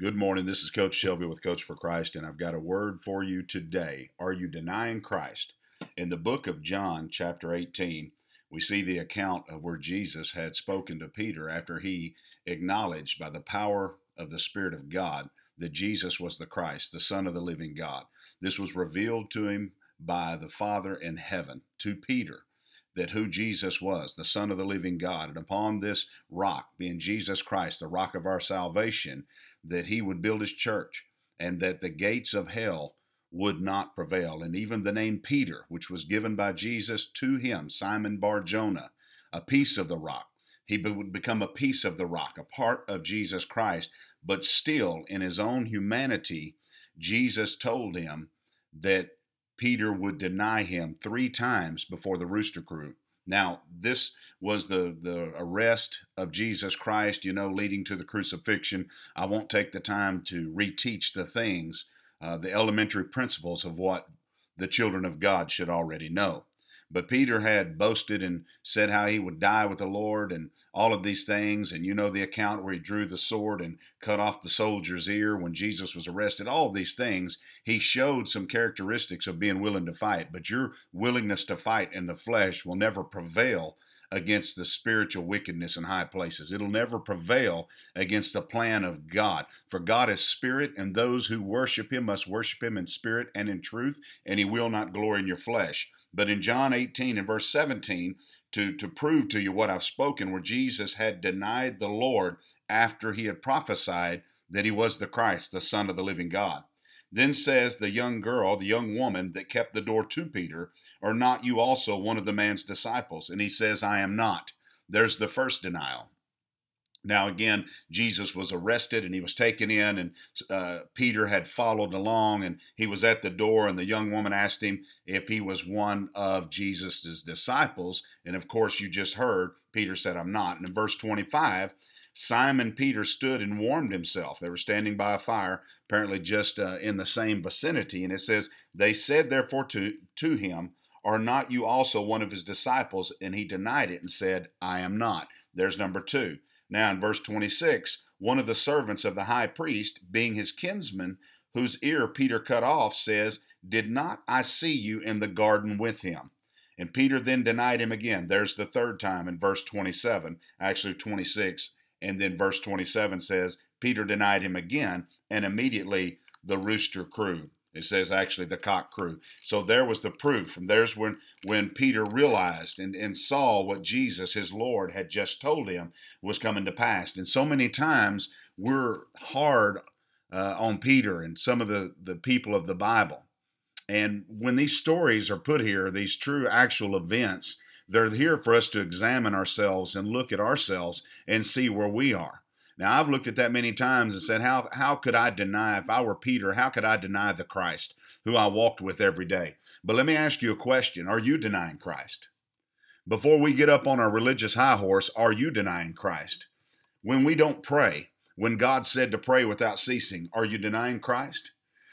Good morning. This is Coach Shelby with Coach for Christ, and I've got a word for you today. Are you denying Christ? In the book of John, chapter 18, we see the account of where Jesus had spoken to Peter after he acknowledged by the power of the Spirit of God that Jesus was the Christ, the Son of the living God. This was revealed to him by the Father in heaven to Peter that who Jesus was, the Son of the living God, and upon this rock, being Jesus Christ, the rock of our salvation, that he would build his church and that the gates of hell would not prevail. And even the name Peter, which was given by Jesus to him, Simon Bar Jonah, a piece of the rock, he would become a piece of the rock, a part of Jesus Christ. But still, in his own humanity, Jesus told him that Peter would deny him three times before the rooster crew. Now, this was the, the arrest of Jesus Christ, you know, leading to the crucifixion. I won't take the time to reteach the things, uh, the elementary principles of what the children of God should already know. But Peter had boasted and said how he would die with the Lord and all of these things. And you know the account where he drew the sword and cut off the soldier's ear when Jesus was arrested. All these things, he showed some characteristics of being willing to fight. But your willingness to fight in the flesh will never prevail against the spiritual wickedness in high places. It'll never prevail against the plan of God. For God is spirit, and those who worship him must worship him in spirit and in truth, and he will not glory in your flesh. But in John 18 and verse 17, to, to prove to you what I've spoken, where Jesus had denied the Lord after he had prophesied that he was the Christ, the Son of the living God. Then says the young girl, the young woman that kept the door to Peter, Are not you also one of the man's disciples? And he says, I am not. There's the first denial. Now, again, Jesus was arrested and he was taken in, and uh, Peter had followed along, and he was at the door. And the young woman asked him if he was one of Jesus's disciples. And of course, you just heard Peter said, I'm not. And in verse 25, Simon Peter stood and warmed himself. They were standing by a fire, apparently just uh, in the same vicinity. And it says, They said therefore to, to him, Are not you also one of his disciples? And he denied it and said, I am not. There's number two. Now, in verse 26, one of the servants of the high priest, being his kinsman, whose ear Peter cut off, says, Did not I see you in the garden with him? And Peter then denied him again. There's the third time in verse 27, actually 26. And then verse 27 says, Peter denied him again, and immediately the rooster crew. It says actually the cock crew. So there was the proof. And there's when, when Peter realized and, and saw what Jesus, his Lord, had just told him was coming to pass. And so many times we're hard uh, on Peter and some of the, the people of the Bible. And when these stories are put here, these true actual events, they're here for us to examine ourselves and look at ourselves and see where we are. Now, I've looked at that many times and said, how, how could I deny, if I were Peter, how could I deny the Christ who I walked with every day? But let me ask you a question Are you denying Christ? Before we get up on our religious high horse, are you denying Christ? When we don't pray, when God said to pray without ceasing, are you denying Christ?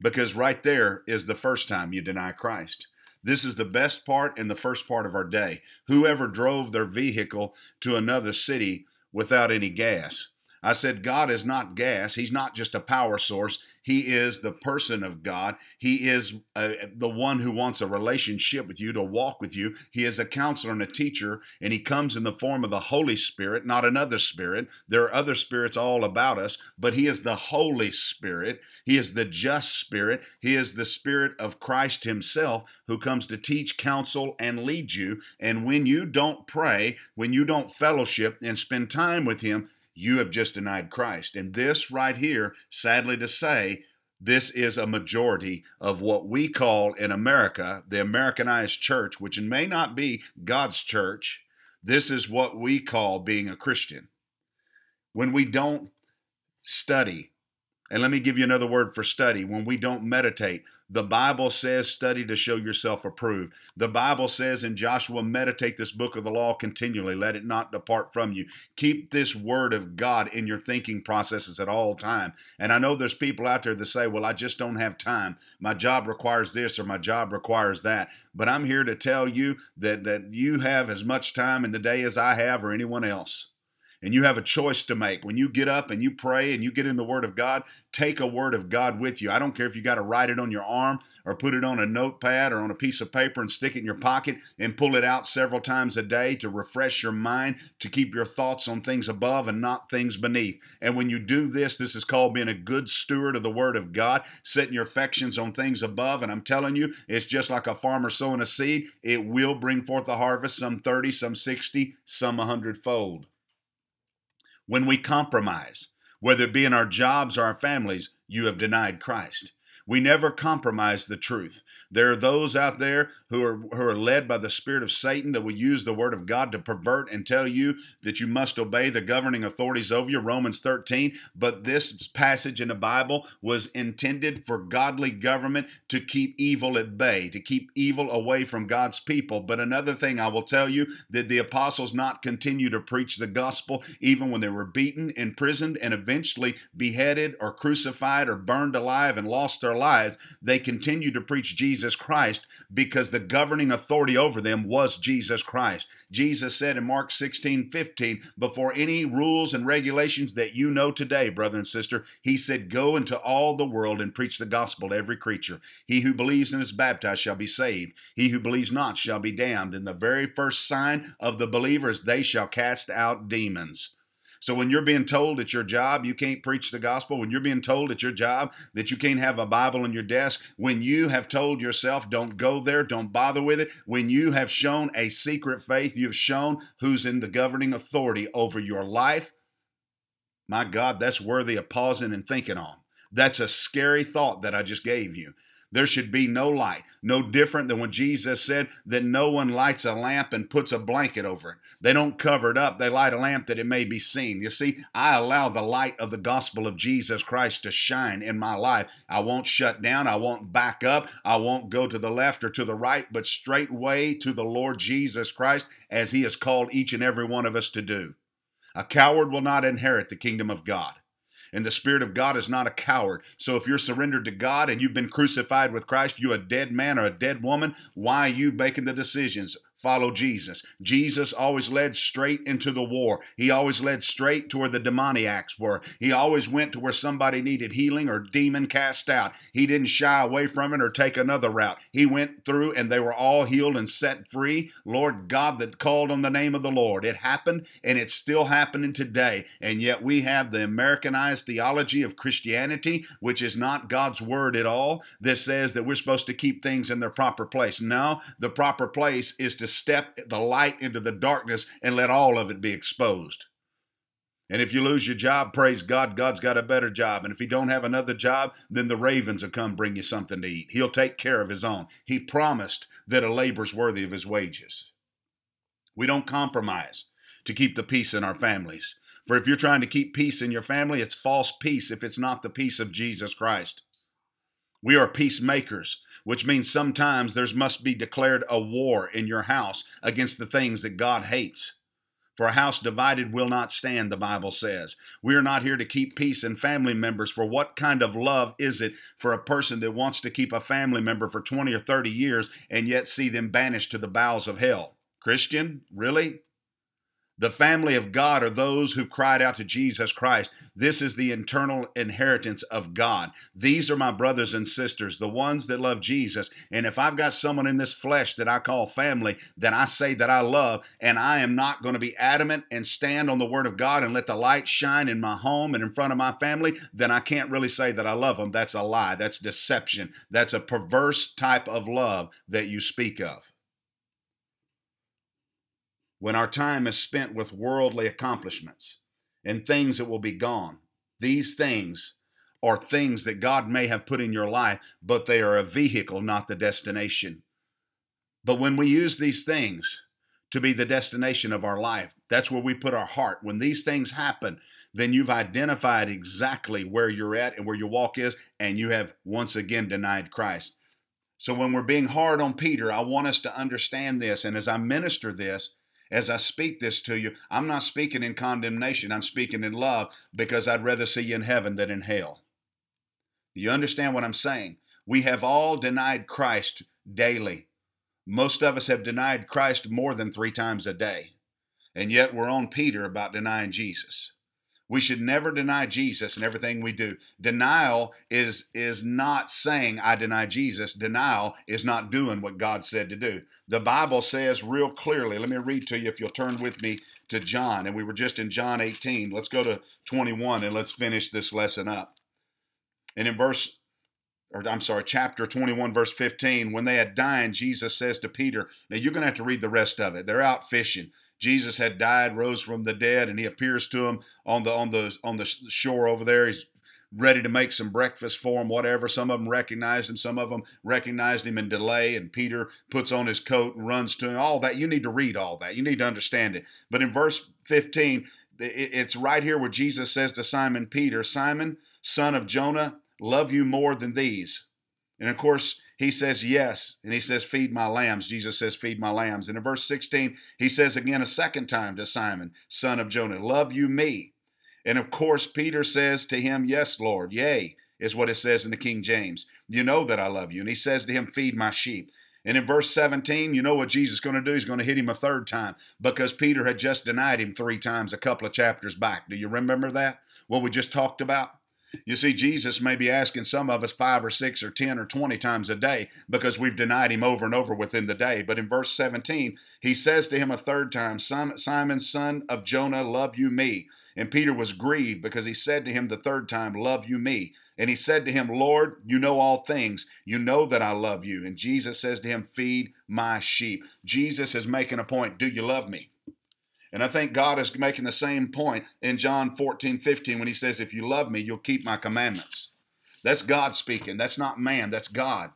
Because right there is the first time you deny Christ. This is the best part and the first part of our day. Whoever drove their vehicle to another city without any gas, I said, God is not gas. He's not just a power source. He is the person of God. He is uh, the one who wants a relationship with you, to walk with you. He is a counselor and a teacher, and He comes in the form of the Holy Spirit, not another spirit. There are other spirits all about us, but He is the Holy Spirit. He is the just Spirit. He is the Spirit of Christ Himself who comes to teach, counsel, and lead you. And when you don't pray, when you don't fellowship and spend time with Him, you have just denied Christ. And this right here, sadly to say, this is a majority of what we call in America the Americanized church, which may not be God's church. This is what we call being a Christian. When we don't study, and let me give you another word for study. When we don't meditate, the Bible says, study to show yourself approved. The Bible says in Joshua, meditate this book of the law continually. Let it not depart from you. Keep this word of God in your thinking processes at all time. And I know there's people out there that say, well, I just don't have time. My job requires this or my job requires that. But I'm here to tell you that, that you have as much time in the day as I have or anyone else. And you have a choice to make. When you get up and you pray and you get in the Word of God, take a Word of God with you. I don't care if you got to write it on your arm or put it on a notepad or on a piece of paper and stick it in your pocket and pull it out several times a day to refresh your mind, to keep your thoughts on things above and not things beneath. And when you do this, this is called being a good steward of the Word of God, setting your affections on things above. And I'm telling you, it's just like a farmer sowing a seed, it will bring forth a harvest, some 30, some 60, some 100 fold. When we compromise, whether it be in our jobs or our families, you have denied Christ. We never compromise the truth. There are those out there who are who are led by the spirit of Satan that will use the word of God to pervert and tell you that you must obey the governing authorities over you, Romans 13. But this passage in the Bible was intended for godly government to keep evil at bay, to keep evil away from God's people. But another thing I will tell you that the apostles not continue to preach the gospel even when they were beaten, imprisoned, and eventually beheaded or crucified or burned alive and lost their lives. They continued to preach Jesus Christ because the governing authority over them was Jesus Christ. Jesus said in Mark 16 15, before any rules and regulations that you know today, brother and sister, he said, Go into all the world and preach the gospel to every creature. He who believes and is baptized shall be saved. He who believes not shall be damned. And the very first sign of the believers, they shall cast out demons. So when you're being told at your job you can't preach the gospel, when you're being told at your job that you can't have a Bible on your desk, when you have told yourself don't go there, don't bother with it, when you have shown a secret faith, you've shown who's in the governing authority over your life, my God, that's worthy of pausing and thinking on. That's a scary thought that I just gave you. There should be no light, no different than when Jesus said that no one lights a lamp and puts a blanket over it. They don't cover it up, they light a lamp that it may be seen. You see, I allow the light of the gospel of Jesus Christ to shine in my life. I won't shut down, I won't back up, I won't go to the left or to the right, but straightway to the Lord Jesus Christ as He has called each and every one of us to do. A coward will not inherit the kingdom of God. And the Spirit of God is not a coward. So if you're surrendered to God and you've been crucified with Christ, you a dead man or a dead woman, why are you making the decisions? Follow Jesus. Jesus always led straight into the war. He always led straight to where the demoniacs were. He always went to where somebody needed healing or demon cast out. He didn't shy away from it or take another route. He went through and they were all healed and set free. Lord God that called on the name of the Lord. It happened and it's still happening today. And yet we have the Americanized theology of Christianity, which is not God's word at all, that says that we're supposed to keep things in their proper place. No, the proper place is to step the light into the darkness and let all of it be exposed. And if you lose your job, praise God, God's got a better job. And if he don't have another job, then the ravens will come bring you something to eat. He'll take care of his own. He promised that a labor's worthy of his wages. We don't compromise to keep the peace in our families. For if you're trying to keep peace in your family, it's false peace if it's not the peace of Jesus Christ. We are peacemakers, which means sometimes there must be declared a war in your house against the things that God hates. For a house divided will not stand, the Bible says. We are not here to keep peace in family members. For what kind of love is it for a person that wants to keep a family member for 20 or 30 years and yet see them banished to the bowels of hell? Christian, really? The family of God are those who cried out to Jesus Christ. This is the eternal inheritance of God. These are my brothers and sisters, the ones that love Jesus. And if I've got someone in this flesh that I call family, that I say that I love, and I am not going to be adamant and stand on the Word of God and let the light shine in my home and in front of my family, then I can't really say that I love them. That's a lie. That's deception. That's a perverse type of love that you speak of when our time is spent with worldly accomplishments and things that will be gone. These things are things that God may have put in your life, but they are a vehicle, not the destination. But when we use these things to be the destination of our life, that's where we put our heart. When these things happen, then you've identified exactly where you're at and where your walk is, and you have once again denied Christ. So when we're being hard on Peter, I want us to understand this. And as I minister this, as I speak this to you, I'm not speaking in condemnation. I'm speaking in love because I'd rather see you in heaven than in hell. You understand what I'm saying? We have all denied Christ daily. Most of us have denied Christ more than three times a day. And yet we're on Peter about denying Jesus. We should never deny Jesus in everything we do. Denial is is not saying I deny Jesus. Denial is not doing what God said to do. The Bible says real clearly. Let me read to you if you'll turn with me to John. And we were just in John 18. Let's go to 21 and let's finish this lesson up. And in verse or I'm sorry, chapter 21, verse 15, when they had dined, Jesus says to Peter, Now you're going to have to read the rest of it. They're out fishing. Jesus had died, rose from the dead, and he appears to him on the on the on the shore over there. He's ready to make some breakfast for him, whatever. Some of them recognized him, some of them recognized him in delay, and Peter puts on his coat and runs to him. All that you need to read all that. You need to understand it. But in verse 15, it's right here where Jesus says to Simon Peter, Simon, son of Jonah, love you more than these. And of course, he says yes. And he says, Feed my lambs. Jesus says, Feed my lambs. And in verse 16, he says again a second time to Simon, son of Jonah, Love you me. And of course, Peter says to him, Yes, Lord, yea, is what it says in the King James. You know that I love you. And he says to him, Feed my sheep. And in verse 17, you know what Jesus is going to do? He's going to hit him a third time because Peter had just denied him three times a couple of chapters back. Do you remember that? What we just talked about? You see, Jesus may be asking some of us five or six or 10 or 20 times a day because we've denied him over and over within the day. But in verse 17, he says to him a third time, Simon, son of Jonah, love you me? And Peter was grieved because he said to him the third time, Love you me? And he said to him, Lord, you know all things. You know that I love you. And Jesus says to him, Feed my sheep. Jesus is making a point. Do you love me? And I think God is making the same point in John 14, 15 when he says, If you love me, you'll keep my commandments. That's God speaking. That's not man, that's God.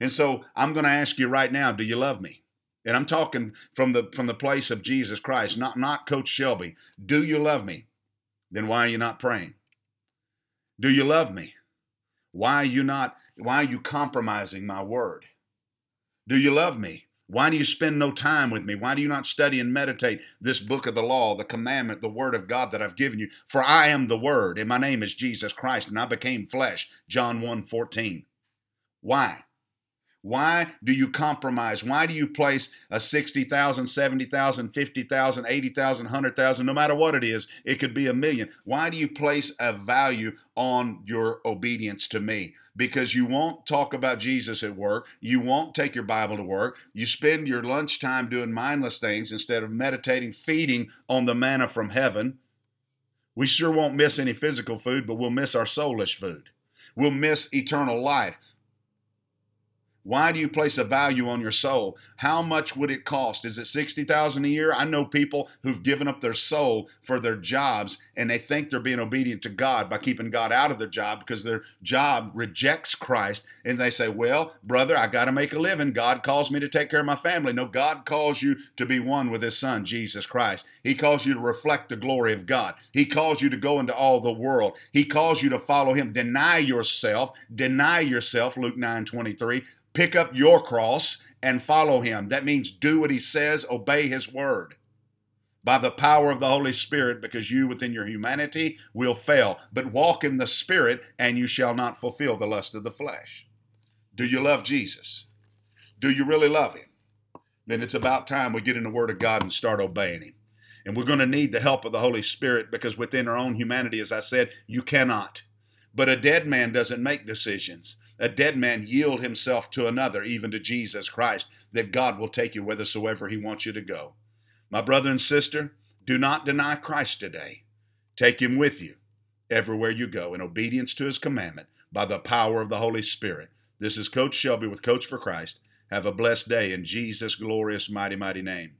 And so I'm going to ask you right now, do you love me? And I'm talking from the from the place of Jesus Christ, not not Coach Shelby. Do you love me? Then why are you not praying? Do you love me? Why are you not why are you compromising my word? Do you love me? Why do you spend no time with me? Why do you not study and meditate this book of the law, the commandment, the word of God that I've given you? For I am the word, and my name is Jesus Christ, and I became flesh. John 1 14. Why? Why do you compromise? Why do you place a 60,000, 70,000, 50,000, 80,000, 100,000, no matter what it is, it could be a million. Why do you place a value on your obedience to me? Because you won't talk about Jesus at work. You won't take your Bible to work. You spend your lunchtime doing mindless things instead of meditating, feeding on the manna from heaven. We sure won't miss any physical food, but we'll miss our soulish food. We'll miss eternal life. Why do you place a value on your soul? How much would it cost? Is it 60,000 a year? I know people who've given up their soul for their jobs and they think they're being obedient to God by keeping God out of their job because their job rejects Christ and they say, "Well, brother, I got to make a living. God calls me to take care of my family." No, God calls you to be one with his son, Jesus Christ. He calls you to reflect the glory of God. He calls you to go into all the world. He calls you to follow him. Deny yourself. Deny yourself, Luke 9:23 pick up your cross and follow him. That means do what he says, obey his word by the power of the Holy Spirit, because you within your humanity will fail. But walk in the Spirit, and you shall not fulfill the lust of the flesh. Do you love Jesus? Do you really love him? Then it's about time we get in the Word of God and start obeying him. And we're going to need the help of the Holy Spirit because within our own humanity, as I said, you cannot. But a dead man doesn't make decisions a dead man yield himself to another, even to Jesus Christ, that God will take you whithersoever he wants you to go. My brother and sister, do not deny Christ today. Take him with you everywhere you go in obedience to his commandment by the power of the Holy Spirit. This is Coach Shelby with Coach for Christ. Have a blessed day in Jesus' glorious, mighty, mighty name.